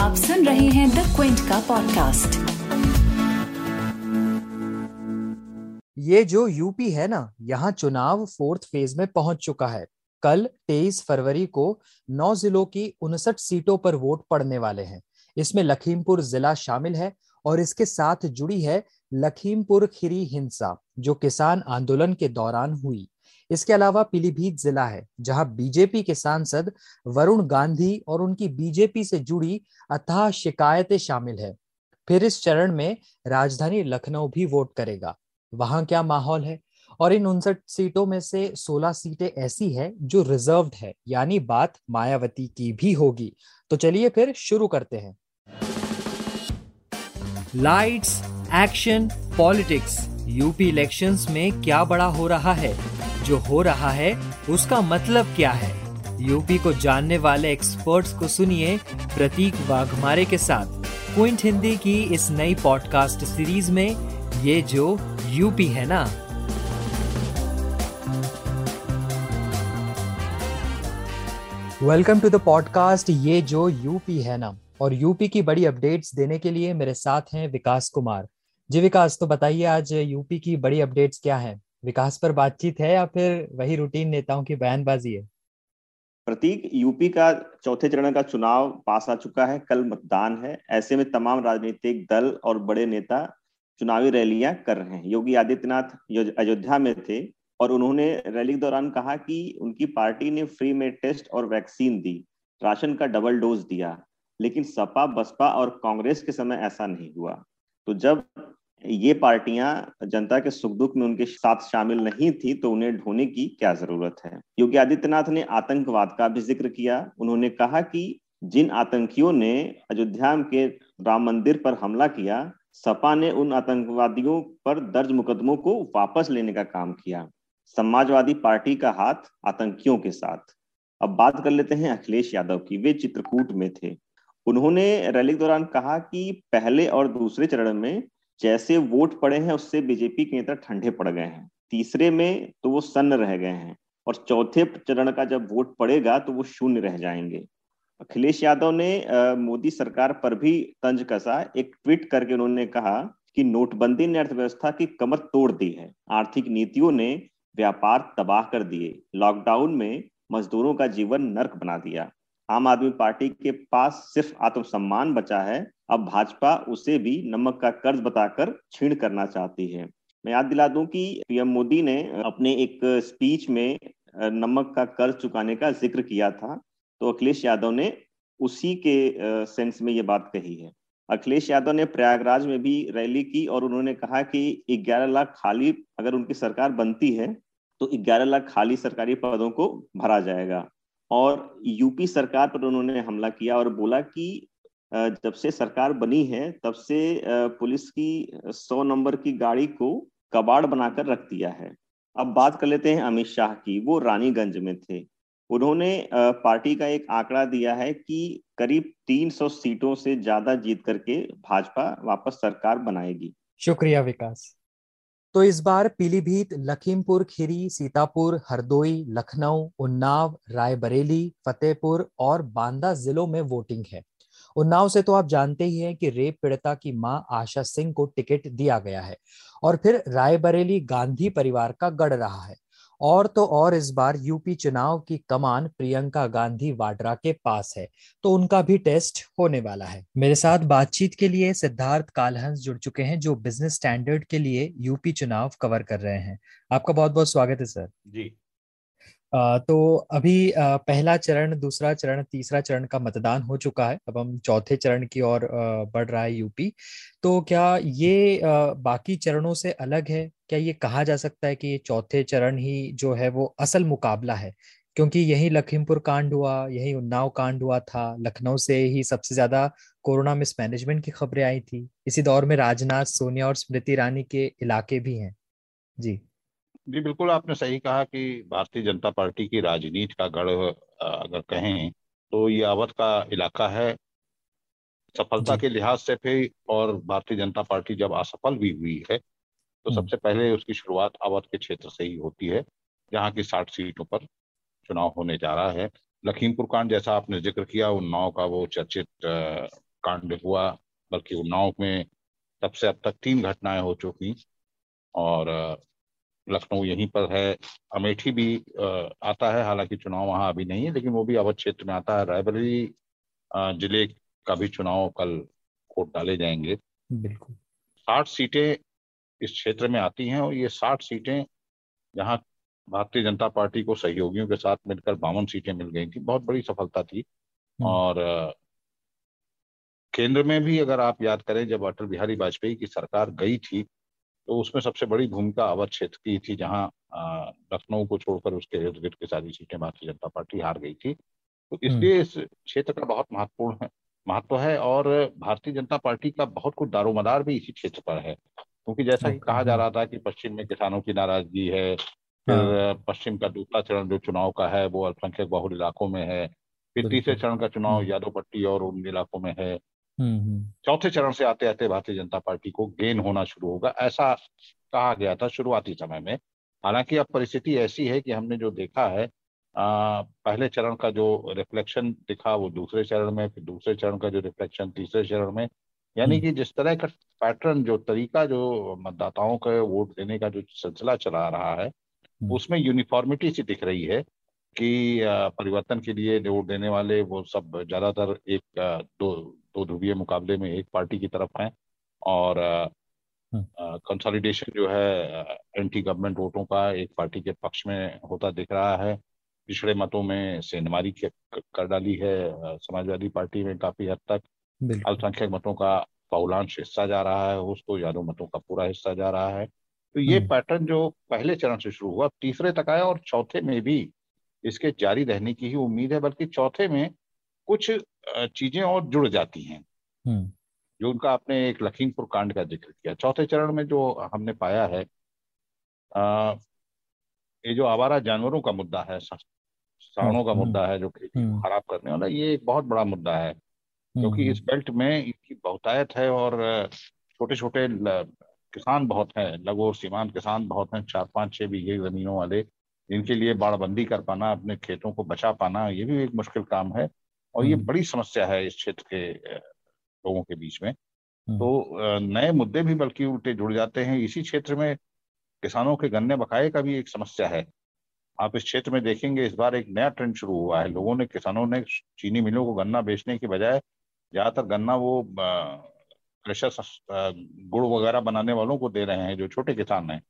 आप सुन रहे हैं द क्विंट का पॉडकास्ट ये जो यूपी है ना, यहाँ चुनाव फोर्थ फ़ेज़ में पहुँच चुका है। कल 23 फरवरी को नौ जिलों की उनसठ सीटों पर वोट पड़ने वाले हैं। इसमें लखीमपुर जिला शामिल है और इसके साथ जुड़ी है लखीमपुर खीरी हिंसा, जो किसान आंदोलन के दौरान हुई। इसके अलावा पीलीभीत जिला है, जहाँ बीजेपी के सांसद वरुण गांधी और उनकी बीजेपी से जुड़ी अथाह शिकायतें शामिल है। फिर इस चरण में राजधानी लखनऊ भी वोट करेगा। वहाँ क्या माहौल है? और इन उनसठ सीटों में से 16 सीटें ऐसी है जो रिजर्व्ड है, यानी बात मायावती की भी होगी। तो चलिए फिर शुरू करते हैं। Lights action politics UP elections में क्या बड़ा हो रहा है? जो हो रहा है, उसका मतलब क्या है? यूपी को जानने वाले एक्सपर्ट्स को सुनिए प्रतीक वाघमारे के साथ। क्विंट हिंदी की इस नई पॉडकास्ट सीरीज़ में ये जो यूपी है ना। वेलकम टू द पॉडकास्ट ये जो यूपी है ना। और यूपी की बड़ी अपडेट्स देने के लिए मेरे साथ हैं विकास कुमार। जी विकास तो बताइए आज यूपी की बड़ी अपडेट्स क्या है? विकास पर बातचीत है या फिर वही रूटीन नेताओं की बयानबाजी है? प्रतीक, यूपी का चौथे चरण का चुनाव पास आ चुका है, कल मतदान है। ऐसे में तमाम राजनीतिक दल और बड़े नेता चुनावी रैलियाँ कर रहे हैं। योगी आदित्यनाथ अयोध्या में थे और उन्होंने रैली के दौरान कहा कि उनकी पार्टी ने फ्री में टेस्ट और वैक्सीन दी, राशन का डबल डोज दिया, लेकिन सपा, बसपा और कांग्रेस के समय ऐसा नहीं हुआ। तो जब ये पार्टियाँ जनता के सुख दुख में उनके साथ शामिल नहीं थी तो उन्हें ढोने की क्या ज़रूरत है? योगी आदित्यनाथ ने आतंकवाद का भी ज़िक्र किया। उन्होंने कहा कि जिन आतंकियों ने अयोध्या के राम मंदिर पर हमला किया, सपा ने उन आतंकवादियों पर दर्ज मुकदमों को वापस लेने का काम किया। समाजवादी पार्टी का हाथ आतंकियों के साथ। अब बात कर लेते हैं अखिलेश यादव की। वे चित्रकूट में थे। उन्होंने रैली के दौरान कहा कि पहले और दूसरे चरण में जैसे वोट पड़े हैं, उससे बीजेपी के नेता ठंडे पड़ गए हैं। तीसरे में तो वो सन्न रह गए हैं और चौथे चरण का जब वोट पड़ेगा तो वो शून्य रह जाएँगे। अखिलेश यादव ने मोदी सरकार पर भी तंज कसा। एक ट्वीट करके उन्होंने कहा कि नोटबंदी ने अर्थव्यवस्था की कमर तोड़ दी है। आर्थिक नीतियों ने व्यापार तबाह कर दिए। लॉकडाउन में मजदूरों का जीवन नर्क बना दिया। आम आदमी पार्टी के पास सिर्फ़ आत्मसम्मान बचा है, अब भाजपा उसे भी नमक का कर्ज बताकर छीण करना चाहती है। मैं याद दिला दूँ कि पीएम मोदी ने अपने एक स्पीच में नमक का कर्ज चुकाने का ज़िक्र किया था तो अखिलेश यादव ने उसी के सेंस में ये बात कही है। अखिलेश यादव ने प्रयागराज में भी रैली की और उन्होंने कहा कि 11 लाख खाली अगर उनकी सरकार बनती है तो 11 लाख खाली सरकारी पदों को भरा जाएगा। और यूपी सरकार पर उन्होंने हमला किया और बोला कि जब से सरकार बनी है, तब से पुलिस की सौ नंबर की गाड़ी को कबाड़ बनाकर रख दिया है। अब बात कर लेते हैं अमित शाह की, वो रानीगंज में थे। उन्होंने पार्टी का एक आंकड़ा दिया है कि करीब 300 सीटों से ज़्यादा जीत करके भाजपा वापस सरकार बनाएगी। शुक्रिया विकास। तो इस बार पीलीभीत, लखीमपुर, खीरी, सीतापुर, हरदोई, लखनऊ, उन्नाव, रायबरेली, फतेहपुर और बांदा जिलों में वोटिंग है। उन्नाव से तो आप जानते ही हैं कि रेप पीड़िता की माँ आशा सिंह को टिकट दिया गया है और फिर रायबरेली गांधी परिवार का गढ़ रहा है। और तो और इस बार यूपी चुनाव की कमान प्रियंका गांधी वाड्रा के पास है तो उनका भी टेस्ट होने वाला है। मेरे साथ बातचीत के लिए सिद्धार्थ कालहंस जुड़ चुके हैं जो बिज़नेस स्टैंडर्ड के लिए यूपी चुनाव कवर कर रहे हैं। आपका बहुत बहुत स्वागत है सर। जी। तो अभी पहला चरण दूसरा चरण तीसरा चरण का मतदान हो चुका है। अब हम चौथे चरण की ओर बढ़ रहा है यूपी। तो क्या ये बाकी चरणों से अलग है? क्या ये कहा जा सकता है कि ये चौथे चरण ही जो है वो असल मुकाबला है? क्योंकि यही लखीमपुर कांड हुआ यही उन्नाव कांड हुआ था लखनऊ से ही सबसे ज़्यादा कोरोना मिसमैनेजमेंट की खबरें आई थी। इसी दौर में राजनाथ सोनिया और स्मृति ईरानी के इलाके भी हैं। जी। जी बिल्कुल आपने सही कहा कि भारतीय जनता पार्टी की राजनीति का गढ़ अगर कहें तो ये अवध का इलाका है। सफलता के लिहाज से भी और भारतीय जनता पार्टी जब असफल भी हुई है तो हम्म। सबसे पहले उसकी शुरुआत अवध के क्षेत्र से ही होती है जहाँ की साठ सीटों पर चुनाव होने जा रहा है। लखीमपुर कांड जैसा आपने ज़िक्र किया उन्नाव का वो चर्चित कांड हुआ बल्कि उन्नाव में तब से अब तक तीन घटनाएँ हो चुकी और लखनऊ यहीं पर है। अमेठी भी आता है हालाँकि चुनाव वहाँ अभी नहीं है लेकिन वो भी अवध क्षेत्र में आता है। रायबरेली ज़िले का भी चुनाव कल वोट डाले जाएँगे। बिल्कुल। साठ सीटें इस क्षेत्र में आती हैं और ये साठ सीटें जहाँ भारतीय जनता पार्टी को सहयोगियों के साथ मिलकर बावन सीटें मिल गई थी बहुत बड़ी सफलता थी हम्म। और केंद्र में भी अगर आप याद करें जब अटल बिहारी वाजपेयी की सरकार गई थी तो उसमें सबसे बड़ी भूमिका अवध क्षेत्र की थी जहाँ लखनऊ को छोड़कर उसके इर्द गिर्द की सारी सीटें भारतीय जनता पार्टी हार गई थी तो हम्म। इसलिए इस क्षेत्र का बहुत महत्वपूर्ण है महत्व है और भारतीय जनता पार्टी का बहुत कुछ दारोमदार भी इसी क्षेत्र पर है क्योंकि जैसा कि कहा जा रहा था कि पश्चिम में किसानों की नाराज़गी है फिर हाँ। पश्चिम का दूसरा चरण जो चुनाव का है वो अल्पसंख्यक बहुल इलाकों में है फिर तीसरे चरण का चुनाव हम्म। यादव पट्टी और उन इलाकों में है। हम्म, चौथे चरण से आते आते भारतीय जनता पार्टी को गेन होना शुरू होगा ऐसा कहा गया था शुरुआती समय में। हालाँकि अब परिस्थिति ऐसी है कि हमने जो देखा है आ, पहले चरण का जो रिफ्लेक्शन दिखा वो दूसरे चरण में फिर दूसरे चरण का जो रिफ्लेक्शन तीसरे चरण में यानी हम्म। कि जिस तरह का पैटर्न जो तरीका जो मतदाताओं का वोट देने का जो सिलसिला चला रहा है हम्म। उसमें यूनिफॉर्मिटी सी दिख रही है कि परिवर्तन के लिए वोट देने वाले वो सब ज़्यादातर एक दो दो ध्रुवीय मुकाबले में एक पार्टी की तरफ़ हैं और कंसोलिडेशन हम्म। जो है एंटी गवर्नमेंट वोटों का एक पार्टी के पक्ष में होता दिख रहा है पिछड़े मतों में सेनमारी कर डाली है समाजवादी पार्टी में काफ़ी हद तक अल्पसंख्यक मतों का बहुलांश हिस्सा जा रहा है उसको यादव मतों का पूरा हिस्सा जा रहा है तो ये पैटर्न हम्म। जो पहले चरण से शुरू हुआ तीसरे तक आया और चौथे में भी इसके जारी रहने की ही उम्मीद है बल्कि चौथे में कुछ चीज़ें और जुड़ जाती हैं हम्म। जो उनका आपने एक लखीमपुर कांड का ज़िक्र किया चौथे चरण में जो हमने पाया है आ, ये जो आवारा जानवरों का मुद्दा है साणों का हम्म। मुद्दा है जो खेती को खराब करने वाला ये एक बहुत बड़ा मुद्दा है क्योंकि इस बेल्ट में इनकी बहुतायत है और छोटे छोटे किसान बहुत हैं लघु और सीमांत किसान बहुत हैं चार पाँच छह बीघे जमीनों वाले। इनके लिए बाड़बंदी कर पाना अपने खेतों को बचा पाना ये भी एक मुश्किल काम है और ये हम्म। बड़ी समस्या है इस क्षेत्र के लोगों के बीच में। हम्म। तो नए मुद्दे भी बल्कि उल्टे जुड़ जाते हैं। इसी क्षेत्र में किसानों के गन्ने बकाए का भी एक समस्या है। आप इस क्षेत्र में देखेंगे इस बार एक नया ट्रेंड शुरू हुआ है। लोगों ने किसानों ने चीनी मिलों को गन्ना बेचने के बजाय ज़्यादातर गन्ना वो क्रशर गुड़ वगैरह बनाने वालों को दे रहे हैं जो छोटे किसान हैं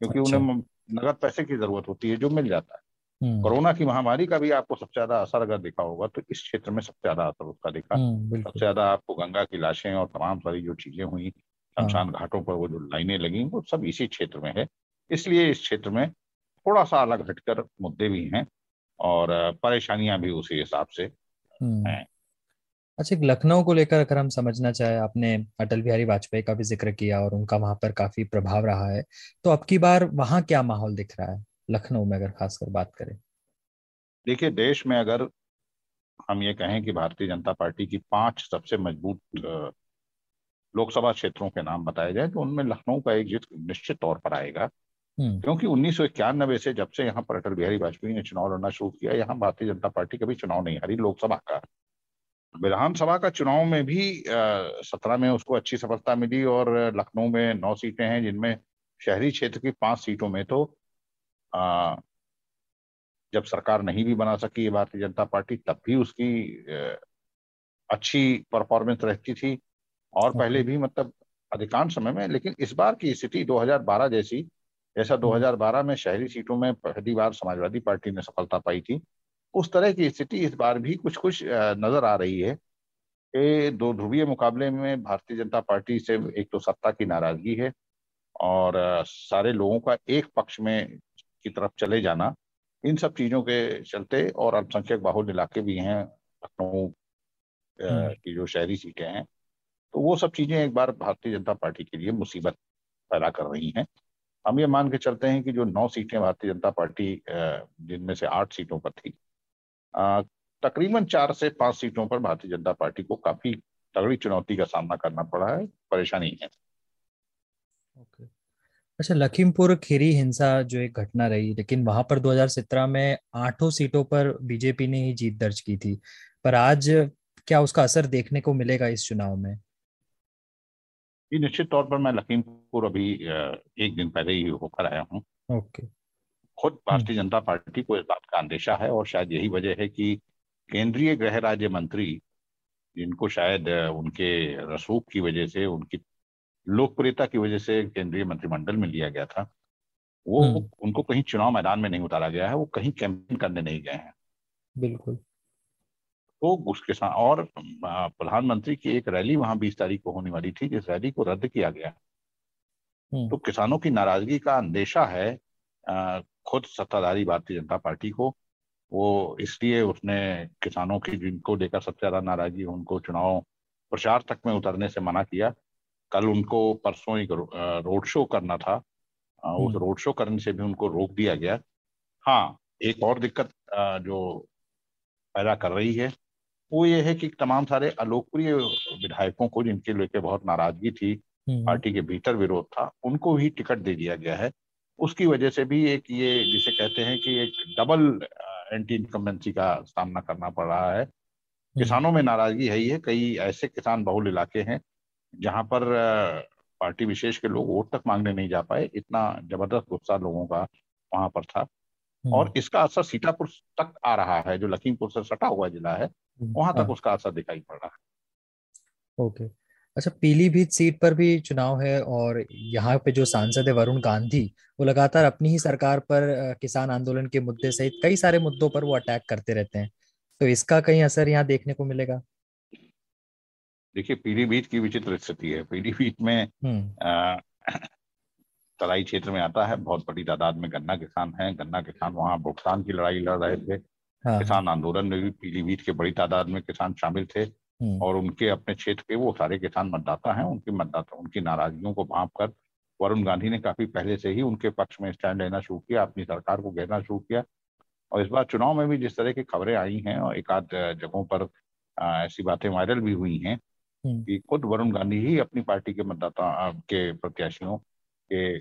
क्योंकि अच्छा। उन्हें नगद पैसे की ज़रूरत होती है जो मिल जाता है हम्म। कोरोना की महामारी का भी आपको सबसे ज़्यादा असर अगर दिखा होगा तो इस क्षेत्र में सबसे ज़्यादा असर उसका दिखा हम्म, सबसे ज़्यादा आपको गंगा की लाशें और तमाम सारी जो चीज़ें हुई शमशान हाँ। घाटों पर वो जो लाइनें लगी वो सब इसी क्षेत्र में है इसलिए इस क्षेत्र में थोड़ा सा अलग हटकर मुद्दे भी हैं और परेशानियाँ भी उसी हिसाब से हम्म। हैं अच्छा लखनऊ को लेकर अगर हम समझना चाहे आपने अटल बिहारी वाजपेयी का भी ज़िक्र किया और उनका वहाँ पर काफ़ी प्रभाव रहा है तो अब की बार वहाँ क्या माहौल दिख रहा है लखनऊ में अगर खासकर बात करें? देखिए देश में अगर हम ये कहें कि भारतीय जनता पार्टी की पाँच सबसे मज़बूत लोकसभा क्षेत्रों के नाम बताए जाए तो उनमें लखनऊ का एक जित निश्चित तौर पर आएगा। हम्म। क्योंकि उन्नीस सौ इक्यानबे से जब से यहाँ पर अटल बिहारी वाजपेयी ने चुनाव लड़ना शुरू किया यहाँ भारतीय जनता पार्टी कभी चुनाव नहीं हारी लोकसभा का। विधानसभा का चुनाव में भी सत्रह में उसको अच्छी सफलता मिली और लखनऊ में नौ सीटें हैं जिनमें शहरी क्षेत्र की पाँच सीटों में तो आ, जब सरकार नहीं भी बना सकी भारतीय जनता पार्टी तब भी उसकी अच्छी परफॉर्मेंस रहती थी और पहले भी मतलब अधिकांश समय में लेकिन इस बार की स्थिति 2012 जैसी जैसा 2012 हम्म। में शहरी सीटों में पहली बार समाजवादी पार्टी ने सफलता पाई थी उस तरह की स्थिति इस बार भी कुछ कुछ नज़र आ रही है कि दो ध्रुवीय मुकाबले में भारतीय जनता पार्टी से एक तो सत्ता की नाराज़गी है और सारे लोगों का एक पक्ष में की तरफ़ चले जाना इन सब चीज़ों के चलते और अल्पसंख्यक बाहुल इलाके भी हैं लखनऊ हम्म। की जो शहरी सीटें हैं तो वो सब चीज़ें एक बार भारतीय जनता पार्टी के लिए मुसीबत पैदा कर रही हैं हम ये मान के चलते हैं कि जो नौ सीटें भारतीय जनता पार्टी जिनमें से आठ सीटों पर थी तकरीबन चार से पाँच सीटों पर भारतीय जनता पार्टी को काफ़ी तगड़ी चुनौती का सामना करना पड़ा है परेशानी है। okay. अच्छा लखीमपुर खीरी हिंसा जो एक घटना रही लेकिन वहाँ पर 2017 में आठों सीटों पर बीजेपी ने ही जीत दर्ज की थी। पर आज क्या उसका असर देखने को मिलेगा इस चुनाव में? निश्चित तौर पर मैं लखीमपुर अभी एक दिन पहले ही होकर आया हूँ। ओके। खुद भारतीय जनता पार्टी को इस बात का अंदेशा है और शायद यही वजह है कि केंद्रीय गृह राज्य मंत्री जिनको शायद उनके रसूख की वजह से उनकी लोकप्रियता की वजह से केंद्रीय मंत्रिमंडल में लिया गया था वो हम्म। उनको कहीं चुनाव मैदान में नहीं उतारा गया है वो कहीं कैंपेन करने नहीं गए हैं बिल्कुल तो उसके साथ और प्रधानमंत्री की एक रैली वहाँ बीस तारीख को होने वाली थी जिस रैली को रद्द किया गया हम्म। तो किसानों की नाराज़गी का अंदेशा है खुद सत्ताधारी भारतीय जनता पार्टी को वो इसलिए उसने किसानों की जिनको लेकर सबसे ज़्यादा नाराज़गी उनको चुनाव प्रचार तक में उतरने से मना किया कल उनको परसों एक रोड शो करना था उस हम्म। रोड शो करने से भी उनको रोक दिया गया हाँ एक और दिक्कत जो पैदा कर रही है वो ये है कि तमाम सारे अलोकप्रिय विधायकों को जिनके लेके बहुत नाराज़गी थी हम्म। पार्टी के भीतर विरोध था उनको भी टिकट दे दिया गया है उसकी वजह से भी एक ये जिसे कहते हैं कि एक डबल एंटी इनकम्बेंसी का सामना करना पड़ रहा है हम्म। किसानों में नाराज़गी है ही है कई ऐसे किसान बहुल इलाके हैं जहाँ पर पार्टी विशेष के लोग वोट तक मांगने नहीं जा पाए इतना ज़बरदस्त गुस्सा लोगों का वहाँ पर था हम्म। और इसका असर सीतापुर तक आ रहा है जो लखीमपुर से सटा हुआ जिला है हम्म। वहाँ तक हाँ। उसका असर दिखाई पड़ रहा है ओके अच्छा पीलीभीत सीट पर भी चुनाव है और यहाँ पे जो सांसद है वरुण गांधी वो लगातार अपनी ही सरकार पर किसान आंदोलन के मुद्दे सहित कई सारे मुद्दों पर वो अटैक करते रहते हैं तो इसका कहीं असर यहाँ देखने को मिलेगा देखिए पीलीभीत की विचित्र स्थिति है पीलीभीत में हम्म। तराई क्षेत्र में आता है बहुत बड़ी तादाद में गन्ना किसान है गन्ना किसान वहाँ भुगतान की लड़ाई लड़ रहे थे हाँ। किसान आंदोलन में भी पीलीभीत के बड़ी तादाद में किसान शामिल थे। और उनके अपने क्षेत्र के वो सारे किसान मतदाता हैं उनकी मतदाता उनकी नाराजगियों को भाप कर वरुण गांधी ने काफ़ी पहले से ही उनके पक्ष में स्टैंड लेना शुरू किया अपनी सरकार को घेरना शुरू किया। और इस बार चुनाव में भी जिस तरह की खबरें आई हैं और एक आध जगहों पर ऐसी बातें वायरल भी हुई हैं हम्म। कि खुद वरुण गांधी ही अपनी पार्टी के मतदाता के प्रत्याशियों के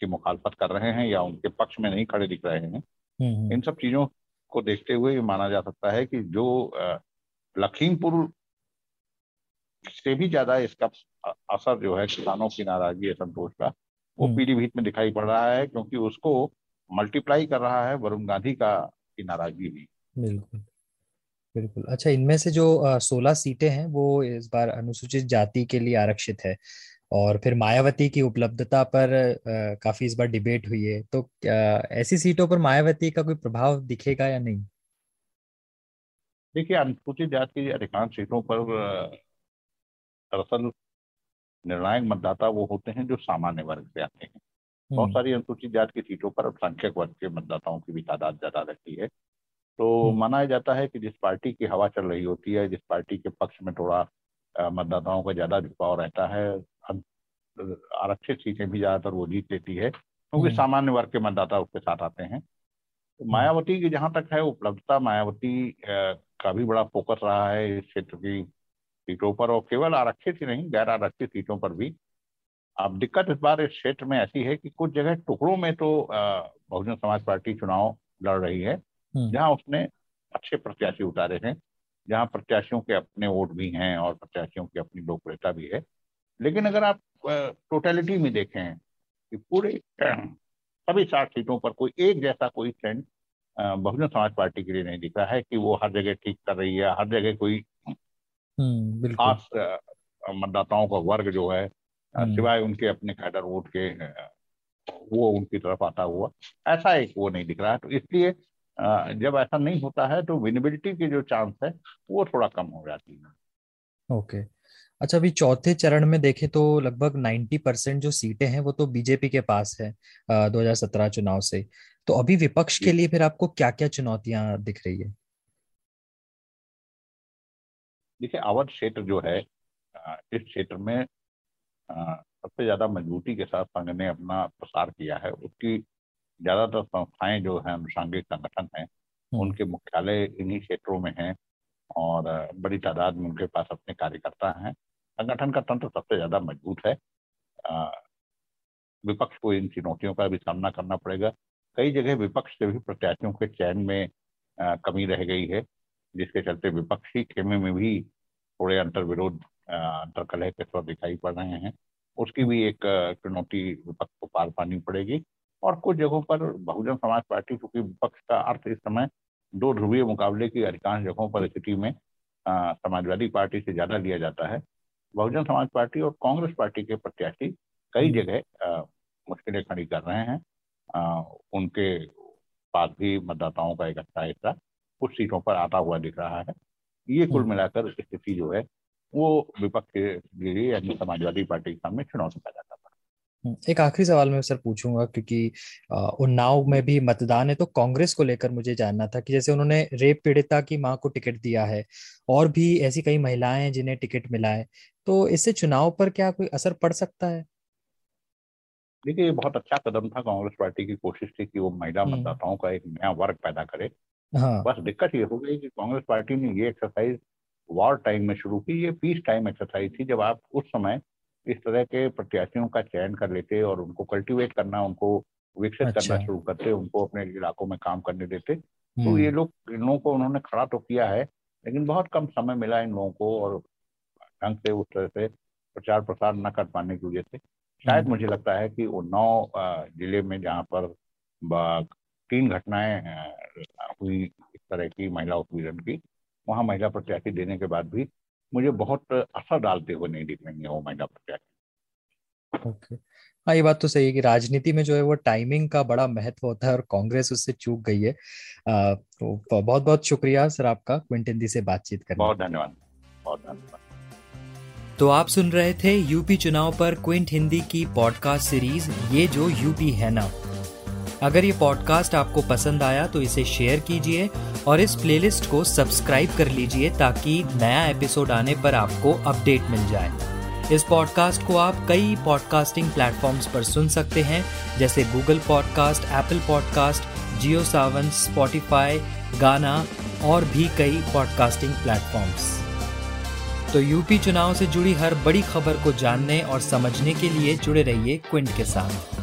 की मुखालफत कर रहे हैं या उनके पक्ष में नहीं खड़े दिख रहे हैं। हम्म, इन सब चीज़ों को देखते हुए माना जा सकता है कि जो लखीमपुर से भी ज़्यादा इसका असर जो है किसानों की नाराज़गी असंतोष का वो हम्म। पीलीभीत में दिखाई पड़ रहा है क्योंकि उसको मल्टीप्लाई कर रहा है वरुण गांधी का की नाराज़गी भी। बिल्कुल बिल्कुल। अच्छा इनमें से जो सोलह सीटें हैं वो इस बार अनुसूचित जाति के लिए आरक्षित है और फिर मायावती की उपलब्धता पर आ, काफ़ी इस बार डिबेट हुई है। तो ऐसी सीटों पर मायावती का कोई प्रभाव दिखेगा या नहीं? देखिए अनुसूचित जाति की अधिकांश सीटों पर दरअसल निर्णायक मतदाता वो होते हैं जो सामान्य वर्ग से आते हैं बहुत हम्म। सारी अनुसूचित जाति की सीटों पर अल्पसंख्यक वर्ग के मतदाताओं की भी तादाद ज़्यादा रहती है तो हम्म। माना जाता है कि जिस पार्टी की हवा चल रही होती है जिस पार्टी के पक्ष में थोड़ा मतदाताओं का ज़्यादा झुकाव रहता है आरक्षित सीटें भी ज़्यादातर वो जीत लेती है क्योंकि हम्म। सामान्य वर्ग के मतदाता उसके साथ आते हैं तो मायावती की जहाँ तक है उपलब्धता मायावती का भी बड़ा फोकस रहा है इस क्षेत्र की सीटों पर और केवल आरक्षित ही नहीं गैर आरक्षित सीटों पर भी अब दिक्कत इस बार इस क्षेत्र में ऐसी है कि कुछ जगह टुकड़ों में तो बहुजन समाज पार्टी चुनाव लड़ रही है हम्म। जहाँ उसने अच्छे प्रत्याशी उतारे हैं जहाँ प्रत्याशियों के अपने वोट भी हैं और प्रत्याशियों की अपनी लोकप्रियता भी है लेकिन अगर आप टोटलिटी में देखें कि पूरे सभी साठ सीटों पर कोई एक जैसा कोई ट्रेंड बहुजन समाज पार्टी के लिए नहीं दिख रहा है कि वो हर जगह ठीक कर रही है हर जगह कोई हम्म, खास मतदाताओं का वर्ग जो है हम्म। सिवाय उनके अपने कैडर वोट के वो उनकी तरफ़ आता हुआ ऐसा एक वो नहीं दिख रहा है। तो इसलिए जब ऐसा नहीं होता है तो विनेबिलिटी के जो चांस है वो थोड़ा कम हो जाती है। ओके। अच्छा अभी चौथे चरण में देखें तो लगभग 90 परसेंट जो सीटें हैं वो तो बीजेपी के पास है दो हज़ार सत्रह चुनाव से। तो अभी विपक्ष के लिए फिर आपको क्या क्या चुनौतियाँ दिख रही है? देखिए अवध क्षेत्र जो है इस क्षेत्र में सबसे ज़्यादा मजबूती के साथ संघ ने अपना प्रसार किया है। उसकी ज़्यादातर संस्थाएँ जो है अनुषांगिक संगठन है हम्म। उनके मुख्यालय इन्हीं क्षेत्रों में हैं। और बड़ी तादाद में उनके पास अपने कार्यकर्ता हैं। संगठन का तंत्र सबसे ज़्यादा मज़बूत है। विपक्ष को इन चुनौतियों का भी सामना करना पड़ेगा। कई जगह विपक्ष से भी प्रत्याशियों के चयन में कमी रह गई है, जिसके चलते विपक्षी खेमे में भी थोड़े अंतर विरोध अंतर कलह के स्वर दिखाई पड़ रहे हैं। उसकी भी एक चुनौती विपक्ष को पार पानी पड़ेगी। और कुछ जगहों पर बहुजन समाज पार्टी, क्योंकि विपक्ष का अर्थ इस समय दो ध्रुवीय मुकाबले की अधिकांश जगहों पर स्थिति में समाजवादी पार्टी से ज़्यादा लिया जाता है। बहुजन समाज पार्टी और कांग्रेस पार्टी के प्रत्याशी कई जगह मुश्किलें खड़ी कर रहे हैं। आ, उनके पास भी मतदाताओं का एक अच्छा हिस्सा कुछ सीटों पर आता हुआ दिख रहा है। ये कुल हम्म। मिलाकर स्थिति जो है वो विपक्ष के लिए यानी समाजवादी पार्टी के सामने चुनौती पैदा एक आखिरी सवाल मैं सर पूछूँगा क्योंकि उन्नाव में भी मतदान है तो कांग्रेस को लेकर मुझे जानना था कि जैसे उन्होंने रेप पीड़िता की माँ को टिकट दिया है और भी ऐसी कई महिलाएँ हैं जिन्हें टिकट मिला है तो इससे चुनाव पर क्या कोई असर पड़ सकता है देखिए ये बहुत अच्छा कदम था कांग्रेस पार्टी की कोशिश थी कि वो महिला हम्म। मतदाताओं का एक नया वर्ग पैदा करे हाँ। बस दिक्कत ये हो गई कि कांग्रेस पार्टी ने ये एक्सरसाइज वॉर टाइम में शुरू की ये पीस टाइम एक्सरसाइज थी जब आप उस समय इस तरह के प्रत्याशियों का चयन कर लेते और उनको कल्टीवेट करना उनको विकसित अच्छा। करना शुरू करते उनको अपने इलाकों में काम करने देते तो हम्म। ये लोग इन लोगों को उन्होंने खड़ा तो किया है लेकिन बहुत कम समय मिला इन लोगों को और ढंग से उस तरह से प्रचार प्रसार न कर पाने की वजह से शायद हम्म। मुझे लगता है कि उन्नाव ज़िले में जहाँ पर तीन घटनाएँ हुई इस तरह की महिला उत्पीड़न की वहाँ महिला प्रत्याशी देने के बाद भी मुझे बहुत असर डालते हुए नहीं दिख रही है वो ओके हाँ ये बात तो सही है कि राजनीति में जो है वो टाइमिंग का बड़ा महत्व होता है और कांग्रेस उससे चूक गई है। आ, तो बहुत बहुत शुक्रिया सर आपका क्विंट हिंदी से बातचीत करने बहुत धन्यवाद बहुत धन्यवाद। तो आप सुन रहे थे यूपी चुनाव पर क्विंट हिंदी की पॉडकास्ट सीरीज़ ये जो यूपी है ना। अगर ये पॉडकास्ट आपको पसंद आया तो इसे शेयर कीजिए और इस प्लेलिस्ट को सब्सक्राइब कर लीजिए ताकि नया एपिसोड आने पर आपको अपडेट मिल जाए। इस पॉडकास्ट को आप कई पॉडकास्टिंग प्लेटफॉर्म्स पर सुन सकते हैं, जैसे Google podcast Apple podcast Jio Saavn Spotify Gaana और भी कई पॉडकास्टिंग प्लेटफॉर्म्स तो यूपी चुनाव से जुड़ी हर बड़ी खबर को जानने और समझने के लिए जुड़े रहिए क्विंट के साथ।